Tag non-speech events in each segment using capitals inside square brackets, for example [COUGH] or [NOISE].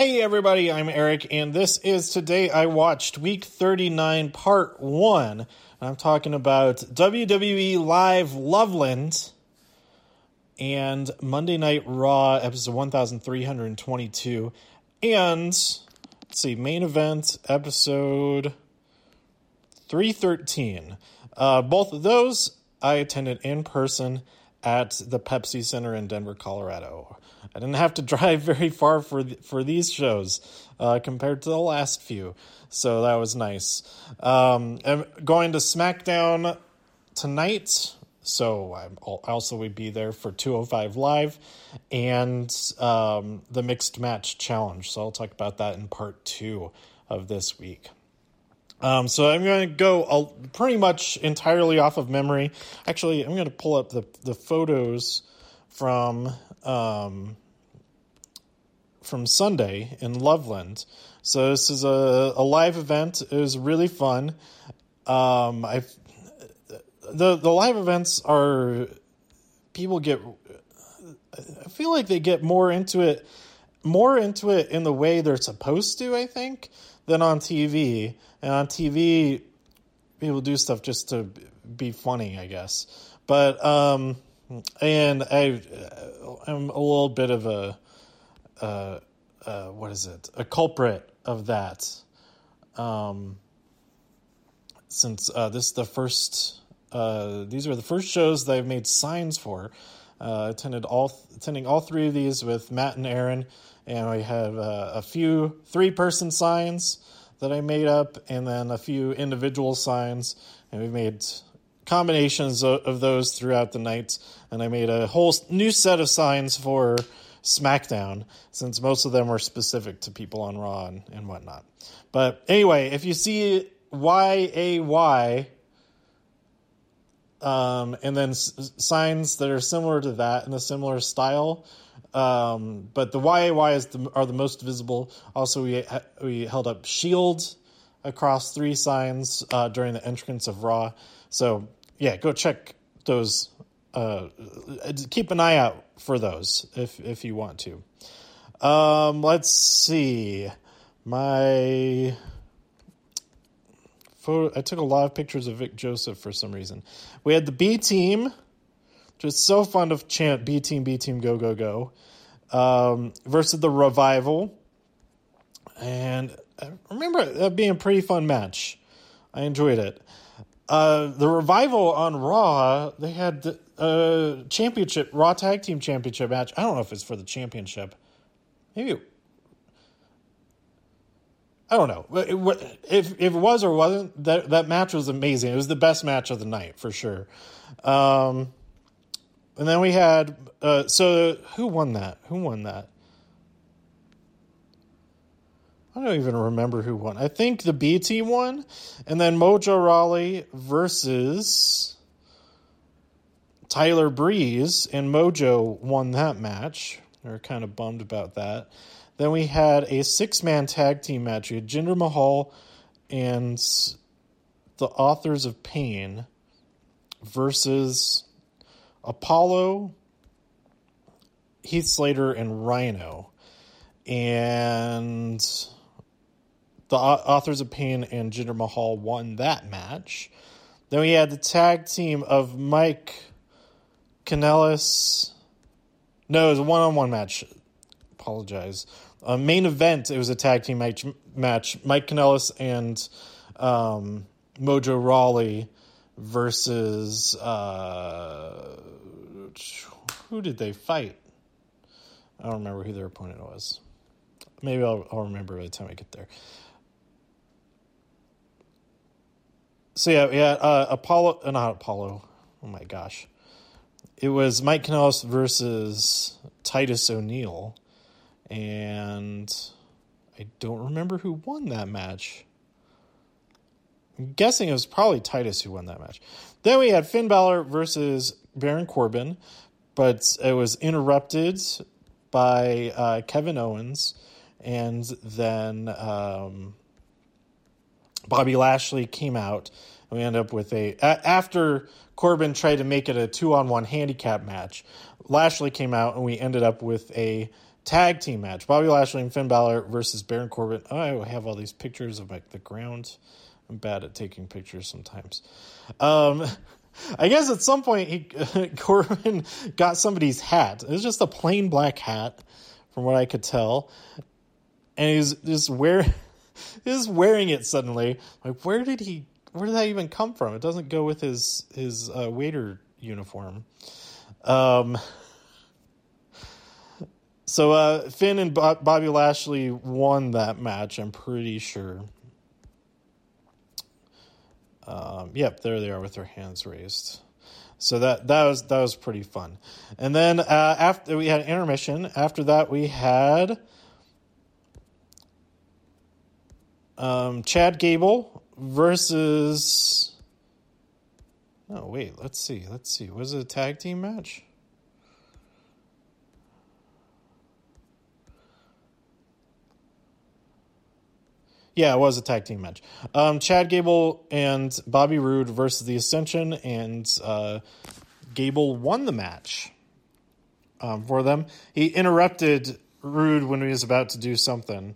Hey everybody, I'm Eric, and this is Today I Watched Week 39, Part 1. I'm talking about WWE Live Loveland and Monday Night Raw, episode 1322. And, let's see, main event, episode 313. Uh, both of those I attended in person at the Pepsi Center in Denver, Colorado. I didn't have to [LAUGHS] drive very far for for these shows uh, compared to the last few, so that was nice. Um, I'm going to SmackDown tonight, so I also would be there for 205 Live and um, the Mixed Match Challenge. So I'll talk about that in part two of this week. Um, so I'm going to go uh, pretty much entirely off of memory. Actually, I'm going to pull up the the photos from um, from Sunday in Loveland. So this is a, a live event. It was really fun. Um, I the the live events are people get. I feel like they get more into it, more into it in the way they're supposed to. I think than on TV. And on TV, people do stuff just to be funny, I guess. But um, and I, I'm a little bit of a, uh, uh, what is it? A culprit of that. Um, since uh, this is the first, uh, these are the first shows that I've made signs for. Uh, attended all attending all three of these with Matt and Aaron, and we have uh, a few three person signs that I made up, and then a few individual signs, and we made combinations of, those throughout the night. And I made a whole new set of signs for SmackDown, since most of them were specific to people on Raw and, and whatnot. But anyway, if you see Y A Y, um, and then s- signs that are similar to that in a similar style, um, but the YAY is the, are the most visible. Also, we we held up Shield across three signs uh, during the entrance of Raw. So yeah, go check those. Uh, keep an eye out for those if if you want to. Um, let's see. My photo. I took a lot of pictures of Vic Joseph for some reason. We had the B team just so fun to chant B team, B team, go, go, go. Um, versus the revival. And I remember that being a pretty fun match. I enjoyed it. Uh, the revival on Raw, they had a championship, Raw Tag Team Championship match. I don't know if it's for the championship. Maybe. I don't know. If, if it was or wasn't, that, that match was amazing. It was the best match of the night, for sure. Um, and then we had uh, so who won that? Who won that? I don't even remember who won. I think the B team won, and then Mojo Rawley versus Tyler Breeze, and Mojo won that match. They're kind of bummed about that. Then we had a six man tag team match. Had Jinder Mahal and the Authors of Pain versus Apollo, Heath Slater, and Rhino. And the authors of Pain and Jinder Mahal won that match. Then we had the tag team of Mike Kanellis. No, it was a one on one match. Apologize. A main event, it was a tag team match. match. Mike Kanellis and um, Mojo Rawley versus uh, who did they fight? I don't remember who their opponent was. Maybe I'll, I'll remember by the time I get there. So yeah, yeah, uh, Apollo, uh, not Apollo. Oh my gosh, it was Mike Kanellis versus Titus O'Neil, and I don't remember who won that match. I'm guessing it was probably Titus who won that match. Then we had Finn Balor versus Baron Corbin, but it was interrupted by uh, Kevin Owens, and then um, Bobby Lashley came out, and we end up with a, a after Corbin tried to make it a two on one handicap match. Lashley came out, and we ended up with a tag team match: Bobby Lashley and Finn Balor versus Baron Corbin. Oh, I have all these pictures of like the ground. I'm bad at taking pictures sometimes. Um, [LAUGHS] I guess at some point he [LAUGHS] Corbin got somebody's hat. It was just a plain black hat, from what I could tell, and he's just wear [LAUGHS] he's wearing it suddenly. Like, where did he? Where did that even come from? It doesn't go with his his uh, waiter uniform. Um. So uh, Finn and Bobby Lashley won that match. I'm pretty sure. Um, yep, there they are with their hands raised. So that that was that was pretty fun. And then uh, after we had intermission, after that we had um, Chad Gable versus. Oh wait, let's see, let's see. Was it a tag team match? Yeah, it was a tag team match. Um, Chad Gable and Bobby Roode versus the Ascension, and uh, Gable won the match um, for them. He interrupted Roode when he was about to do something,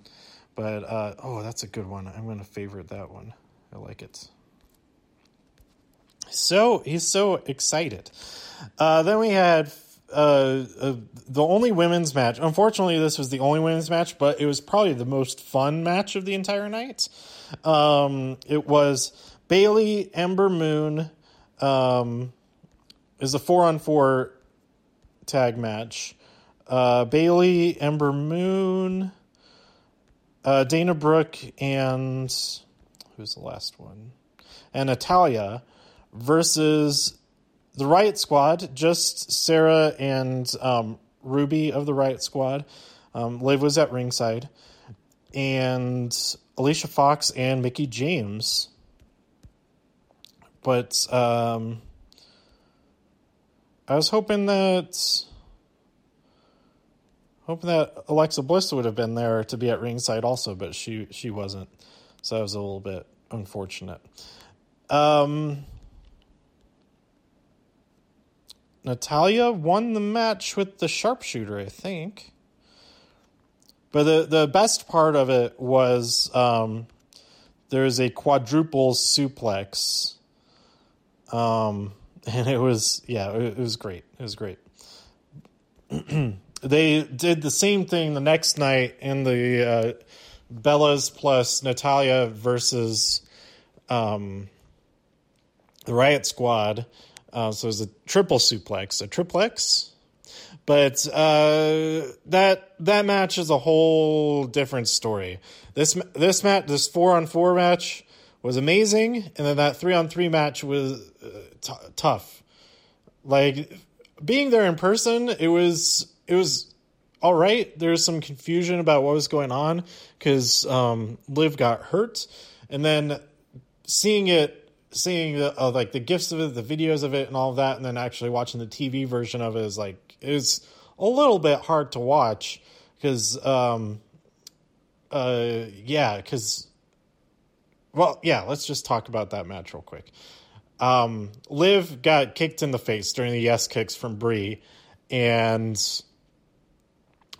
but uh, oh, that's a good one. I'm going to favorite that one. I like it. So he's so excited. Uh, then we had uh, uh, the only women's match. Unfortunately, this was the only women's match, but it was probably the most fun match of the entire night. Um, it was Bayley Ember Moon. Um, is a four on four tag match. Uh, Bayley Ember Moon, uh, Dana Brooke, and who's the last one? And Natalya versus the Riot Squad, just Sarah and um, Ruby of the Riot Squad. Um, Liv was at ringside, and Alicia Fox and Mickie James. But um, I was hoping that hoping that Alexa Bliss would have been there to be at ringside also, but she she wasn't. So that was a little bit unfortunate. Um, Natalya won the match with the sharpshooter, I think. But the, the best part of it was um, there's a quadruple suplex. Um, [LAUGHS] and it was, yeah, it, it was great. It was great. [CLEARS THROAT] they did the same thing the next night in the uh, Bellas plus Natalya versus um, the Riot Squad uh, so it was a triple suplex, a triplex. But uh, that that match is a whole different story. This this match, this four on four match, was amazing, and then that three on three match was uh, t- tough. Like being there in person, it was it was all right. There was some confusion about what was going on because um, Liv got hurt, and then seeing it seeing the uh, like the gifts of it, the videos of it, and all of that, and then actually watching the TV version of it is like is a little bit hard to watch because, um, uh, yeah, because, well, yeah, let's just talk about that match real quick. Um, Liv got kicked in the face during the yes kicks from Brie, and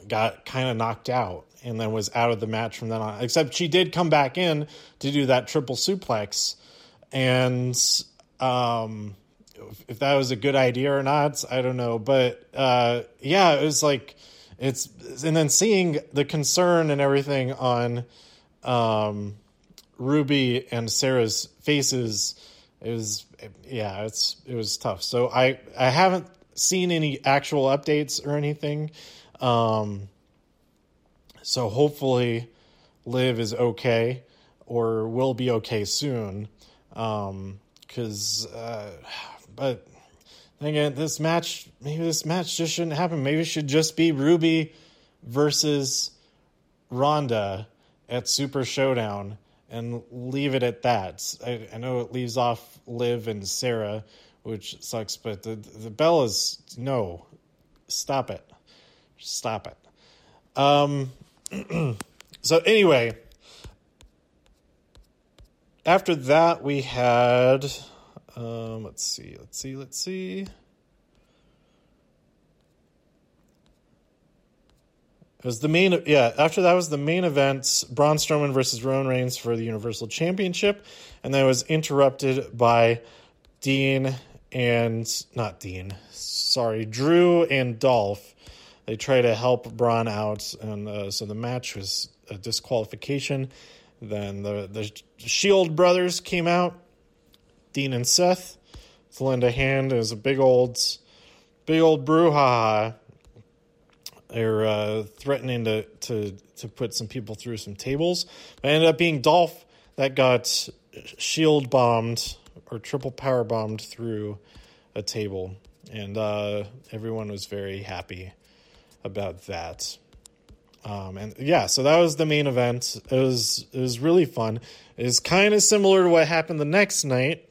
got kind of knocked out and then was out of the match from then on. Except she did come back in to do that triple suplex and um, if that was a good idea or not, I don't know. But uh, yeah, it was like it's and then seeing the concern and everything on um, Ruby and Sarah's faces, it was yeah, it's it was tough. So I I haven't seen any actual updates or anything. Um, so hopefully, Liv is okay or will be okay soon. Um, because, uh, but again, this match, maybe this match just shouldn't happen. Maybe it should just be Ruby versus Ronda at Super Showdown and leave it at that. I, I know it leaves off Liv and Sarah, which sucks, but the the Bellas, no, stop it, stop it. Um. [CLEARS THROAT] so anyway, after that, we had. Um, let's see, let's see, let's see. It was the main, yeah. After that was the main event: Braun Strowman versus Roman Reigns for the Universal Championship, and then it was interrupted by Dean and not Dean, sorry, Drew and Dolph. They try to help Braun out, and uh, so the match was a disqualification. Then the the Shield brothers came out, Dean and Seth, to lend a hand. It was a big old, big old brouhaha they're uh, threatening to, to to put some people through some tables. But ended up being Dolph that got shield bombed or triple power bombed through a table, and uh, everyone was very happy about that. Um, and yeah, so that was the main event. It was it was really fun. It's kind of similar to what happened the next night,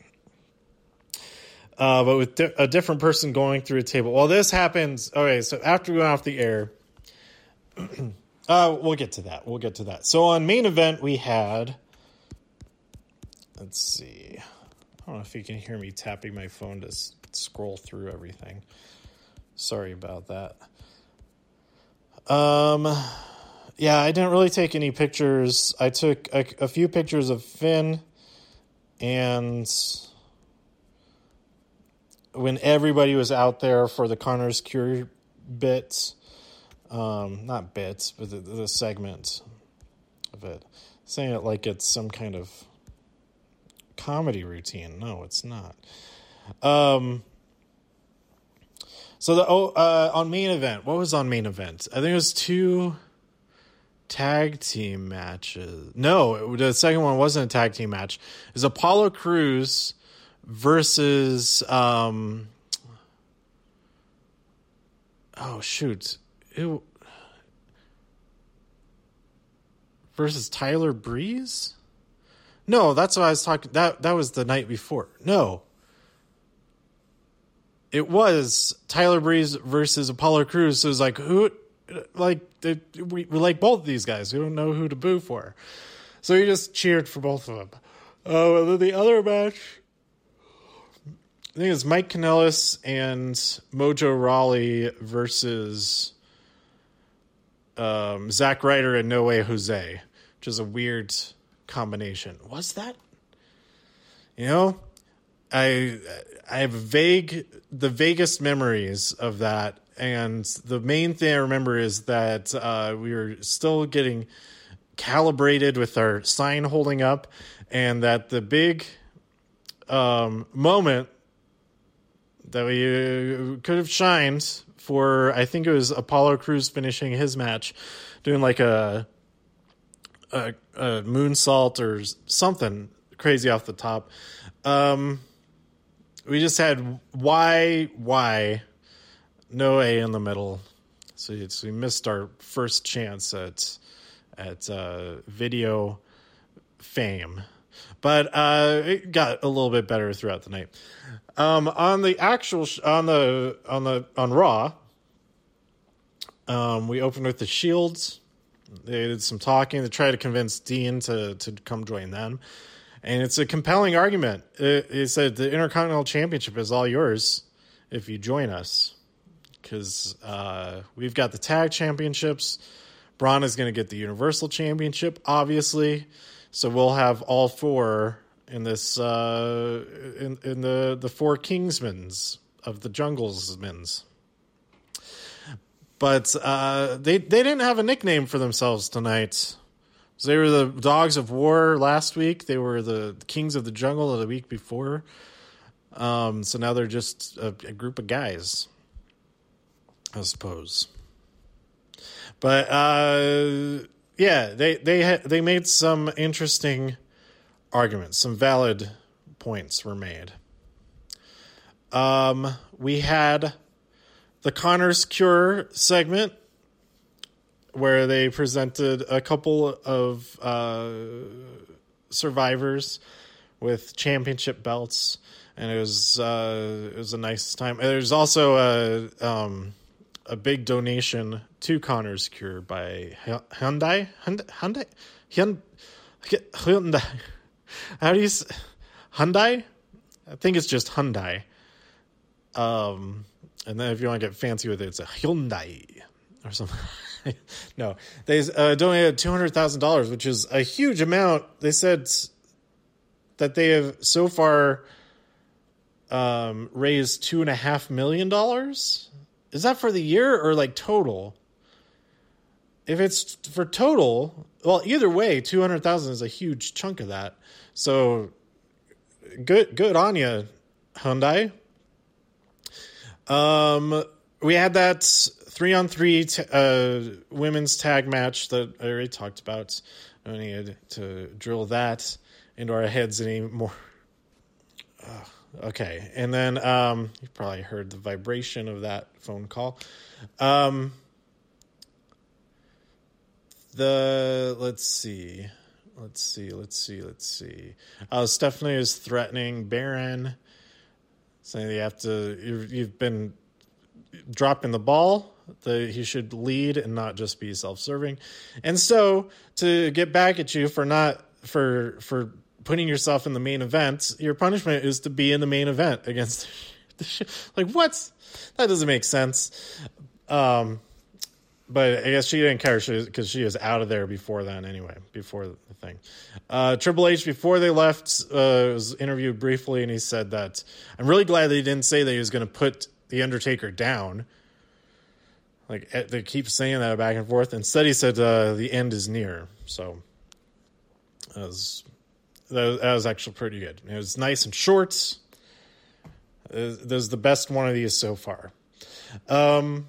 uh, but with di- a different person going through a table. Well, this happens. Okay, so after we went off the air, [CLEARS THROAT] uh, we'll get to that. We'll get to that. So on main event, we had. Let's see. I don't know if you can hear me tapping my phone to s- scroll through everything. Sorry about that. Um, yeah, I didn't really take any pictures. I took a, a few pictures of Finn and when everybody was out there for the Connor's Cure bits, um, not bits, but the, the segment of it, saying it like it's some kind of comedy routine. No, it's not. Um, so the oh uh, on main event, what was on main event? I think it was two tag team matches. No, the second one wasn't a tag team match. It was Apollo Cruz versus um oh shoot it, versus Tyler Breeze no that's what I was talking that that was the night before no it was Tyler Breeze versus Apollo Cruz so it was like who like we, we like both of these guys we don't know who to boo for so he just cheered for both of them oh and then the other match I think it's Mike Kanellis and Mojo Rawley versus um, Zack Ryder and No Way Jose, which is a weird combination. Was that? You know, I I have vague the vaguest memories of that, and the main thing I remember is that uh, we were still getting calibrated with our sign holding up, and that the big um, moment that we uh, could have shined for I think it was Apollo Cruz finishing his match, doing like a a, a moonsault or something crazy off the top. Um, we just had why why no A in the middle, so, so we missed our first chance at at uh, video fame, but uh, it got a little bit better throughout the night. Um, on the actual sh- on the on the on Raw, um, we opened with the Shields. They did some talking to try to convince Dean to to come join them, and it's a compelling argument. It, it said the Intercontinental Championship is all yours if you join us, because uh, we've got the tag championships. Braun is going to get the Universal Championship, obviously. So we'll have all four in this uh, in in the the four Kingsmans of the Junglesmans. But uh, they they didn't have a nickname for themselves tonight. So they were the Dogs of War last week. They were the Kings of the Jungle of the week before. Um, so now they're just a, a group of guys, I suppose. But uh, yeah, they they ha- they made some interesting arguments, some valid points were made. Um, we had the Connor's Cure segment where they presented a couple of uh, survivors with championship belts, and it was uh, it was a nice time. There's also a um, a big donation to Connor's Cure by Hyundai Hyundai Hyundai Hyundai. How do you say Hyundai? I think it's just Hyundai. Um, and then if you want to get fancy with it, it's a Hyundai or something. [LAUGHS] no, they uh, donated two hundred thousand dollars, which is a huge amount. They said that they have so far um, raised two and a half million dollars. Is that for the year or like total? If it's for total, well, either way, two hundred thousand is a huge chunk of that. So good, good on you, Hyundai. Um, we had that three on three t- uh, women's tag match that I already talked about. I don't need to drill that into our heads anymore. Uh, okay, and then um, you probably heard the vibration of that phone call. Um, the let's see, let's see, let's see, let's see. Uh, Stephanie is threatening Baron, saying you have to. You've, you've been dropping the ball. The, he should lead and not just be self-serving. And so, to get back at you for not for for putting yourself in the main event, your punishment is to be in the main event against [LAUGHS] like what? That doesn't make sense. Um, but I guess she didn't care because she, she was out of there before then anyway, before the thing. Uh, Triple H, before they left, uh, was interviewed briefly, and he said that I'm really glad that he didn't say that he was going to put the Undertaker down. Like eh, they keep saying that back and forth. Instead, he said uh, the end is near. So that was, that was, that was actually pretty good. It was nice and short. This is the best one of these so far. Um,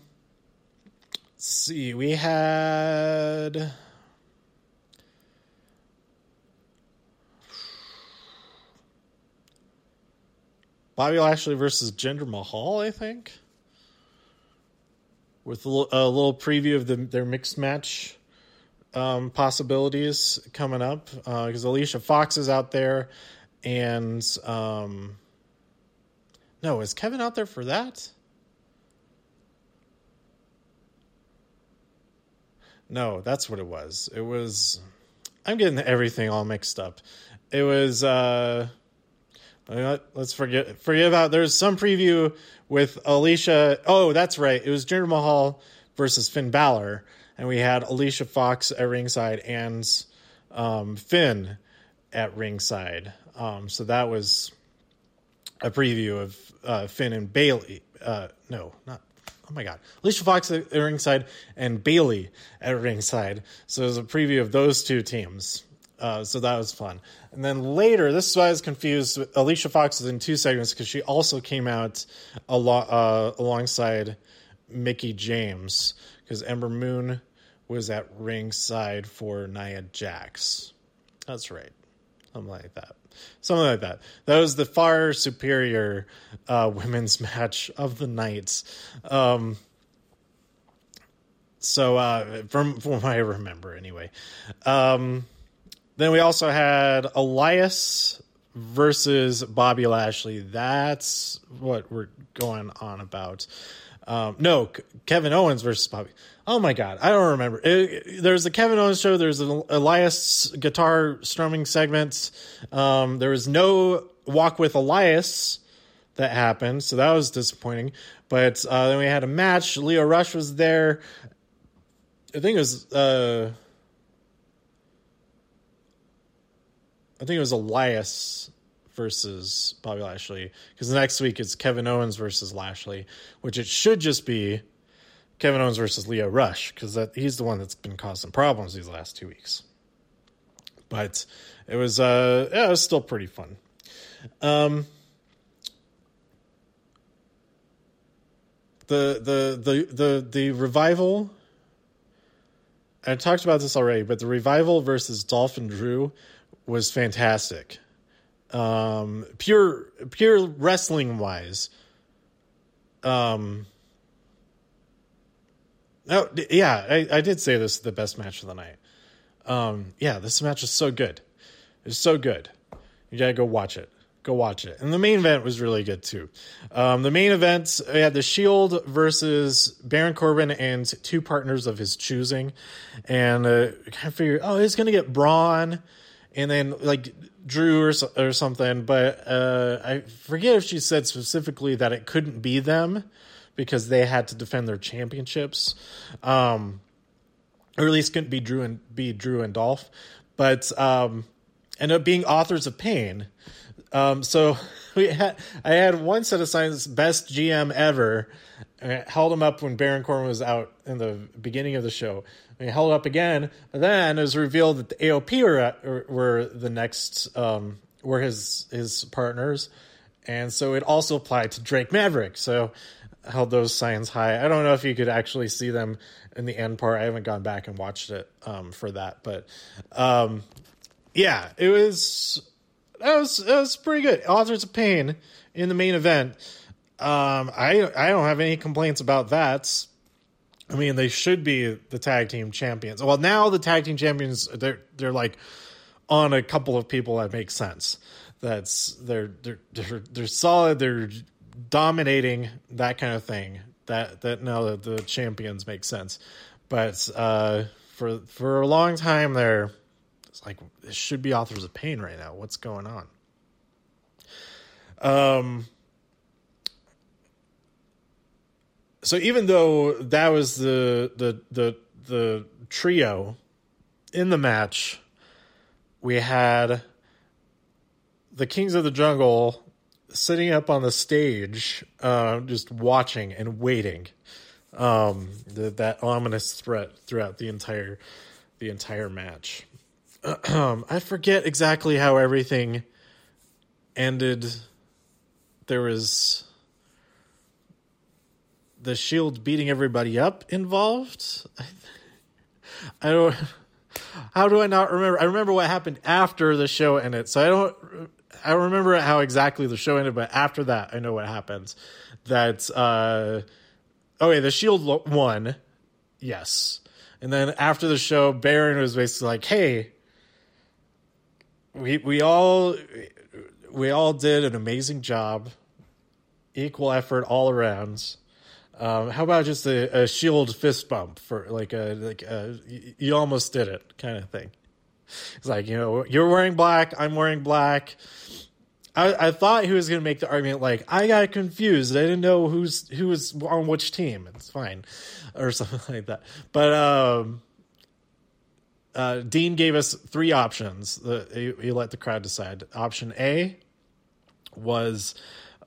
see, we had. Bobby Lashley versus Jinder Mahal, I think, with a little, a little preview of the, their mixed match um, possibilities coming up because uh, Alicia Fox is out there, and um, no, is Kevin out there for that? No, that's what it was. It was. I'm getting everything all mixed up. It was. uh Let's forget forget about. There's some preview with Alicia. Oh, that's right. It was Jinder Mahal versus Finn Balor, and we had Alicia Fox at ringside and um, Finn at ringside. Um, so that was a preview of uh, Finn and Bayley. Uh, no, not. Oh my God, Alicia Fox at ringside and Bayley at ringside. So it was a preview of those two teams. Uh, so that was fun. And then later, this is why I was confused. Alicia Fox is in two segments because she also came out alo- uh, alongside Mickie James because Ember Moon was at ringside for Nia Jax. That's right. Something like that. Something like that. That was the far superior uh, [LAUGHS] women's match of the night. Um, so, uh, from, from what I remember, anyway. Um, then we also had Elias versus Bobby Lashley. That's what we're going on about. Um, no, Kevin Owens versus Bobby. Oh my God, I don't remember. It, there's the Kevin Owens show. There's an Elias guitar strumming segments. Um, there was no walk with Elias that happened, so that was disappointing. But uh, then we had a match. Lio Rush was there. I think it was. Uh, I think it was Elias versus Bobby Lashley because the next week it's Kevin Owens versus Lashley, which it should just be Kevin Owens versus Lio Rush because that he's the one that's been causing problems these last two weeks. But it was uh yeah, it was still pretty fun. Um the the the the the revival I talked about this already, but the revival versus Dolph and Drew was fantastic. Um, pure pure wrestling wise. Um. Oh yeah, I, I did say this is the best match of the night. Um, yeah, this match is so good. It's so good. You gotta go watch it. Go watch it. And the main event was really good too. Um, the main event we had the Shield versus Baron Corbin and two partners of his choosing, and uh, kind of figured, oh, he's gonna get Braun and then like Drew or, or something. But uh, I forget if she said specifically that it couldn't be them because they had to defend their championships. Um, or at least couldn't be Drew and be Drew and Dolph, but um, ended up being authors of pain. Um, so [LAUGHS] we had I had one set of signs, best GM ever. Held them up when Baron Corbin was out in the beginning of the show. We held up again. And then it was revealed that the AOP were were the next um, were his his partners, and so it also applied to Drake Maverick. So held those signs high. I don't know if you could actually see them in the end part. I haven't gone back and watched it um, for that, but um, yeah, it was that was that was pretty good. Authors of Pain in the main event. Um, I I don't have any complaints about that. I mean, they should be the tag team champions. Well, now the tag team champions they're they're like on a couple of people that make sense. That's they're they're they're, they're solid. They're dominating that kind of thing. That that now the, the champions make sense. But uh, for for a long time there, like it should be authors of pain right now. What's going on? Um so even though that was the the the the trio in the match, we had the Kings of the Jungle sitting up on the stage, uh, just watching and waiting. Um, the, that ominous threat throughout the entire the entire match. [CLEARS THROAT] I forget exactly how everything ended. There was the shield beating everybody up involved. [LAUGHS] I, don't. How do I not remember? I remember what happened after the show ended. So I don't. I remember how exactly the show ended, but after that, I know what happens. That uh, oh the shield won. Yes, and then after the show, Baron was basically like, "Hey, we we all we all did an amazing job, equal effort all around." Um, how about just a, a, shield fist bump for like a like a, you almost did it kind of thing? It's like you know you're wearing black, I'm wearing black. I, I thought he was going to make the argument like I got confused. I didn't know who's who was on which team. It's fine, or something [LAUGHS] like that. But um, uh, Dean gave us three options. The, he, he, let the crowd decide. Option A was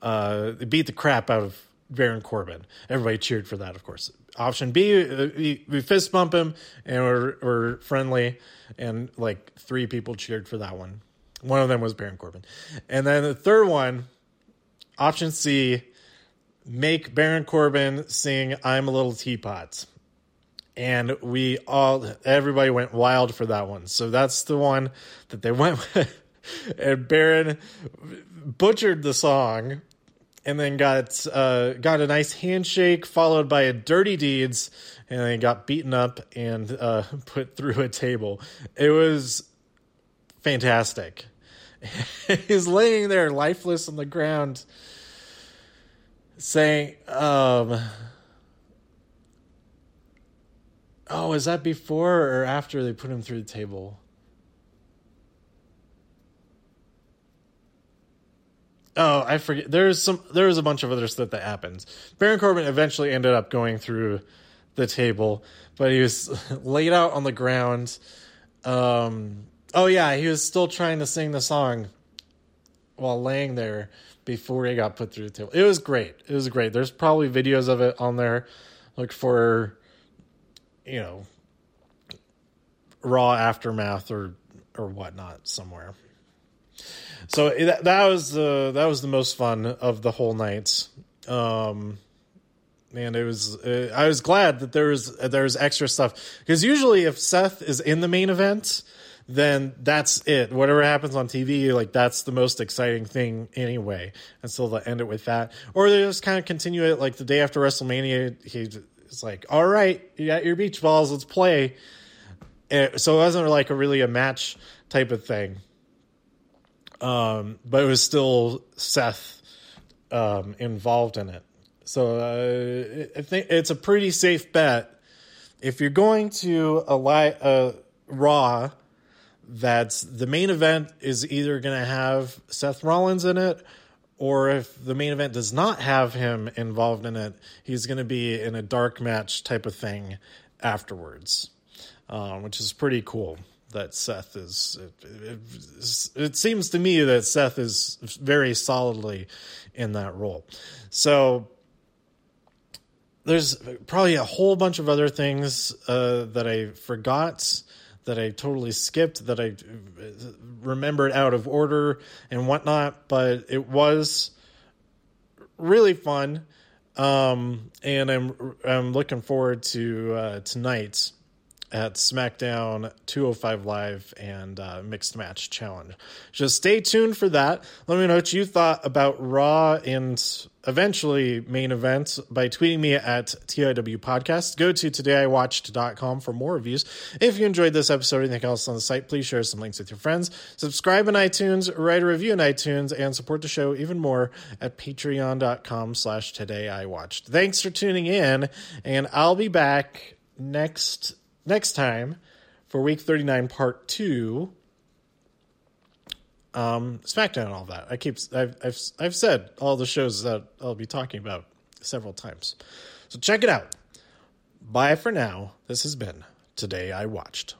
uh, beat the crap out of Baron Corbin. Everybody cheered for that, of course. Option B, uh, we, we fist bump him and we're, we're friendly, and like three people cheered for that one. One of them was Baron Corbin. And then the third one, option C, make Baron Corbin sing I'm a Little Teapot. And we all, everybody went wild for that one. So that's the one that they went [LAUGHS] with. and Baron butchered the song and then got uh, got a nice handshake followed by a dirty deeds, and then got beaten up and uh, [LAUGHS] put through a table. It was fantastic. [LAUGHS] He's laying there lifeless on the ground, saying, um, "Oh, is that before or after they put him through the table?" Oh, I forget. There's some. There's a bunch of other stuff that happens. Baron Corbin eventually ended up going through the table, but he was [LAUGHS] laid out on the ground. Um, oh yeah, he was still trying to sing the song while laying there before he got put through the table. It was great. It was great. There's probably videos of it on there. Look for, you know, raw aftermath or or whatnot somewhere so that, that was the that was the most fun of the whole night. Um, and it was uh, I was glad that there was there was extra stuff because usually if Seth is in the main event, then that's it. Whatever happens on TV, like that's the most exciting thing anyway. And so they'll end it with that, or they just kind of continue it like the day after WrestleMania. He's like, "All right, you got your beach balls, let's play." And so it wasn't like a really a match type of thing. Um, but it was still Seth um, involved in it. So uh, I think it's a pretty safe bet if you're going to a uh, Raw that's the main event is either going to have Seth Rollins in it, or if the main event does not have him involved in it, he's going to be in a dark match type of thing afterwards. um, which is pretty cool. That Seth is. It, it, it seems to me that Seth is very solidly in that role. So there's probably a whole bunch of other things uh, that I forgot that I totally skipped, that I remembered out of order and whatnot, but it was really fun. Um, and I'm I'm looking forward to uh, tonight at SmackDown 205 Live and uh, Mixed Match Challenge. Just stay tuned for that. Let me know what you thought about Raw and eventually main event by tweeting me at TIW Podcast. Go to todayiwatched.com for more reviews. If you enjoyed this episode or anything else on the site, please share some links with your friends. Subscribe in iTunes, write a review in iTunes, and support the show even more at patreon.com slash todayiwatched. Thanks for tuning in, and I'll be back next next time for week 39 part 2 um smackdown and all that. I keep I've, I've i've said all the shows that i'll be talking about several times. So check it out. Bye for now. This has been today i watched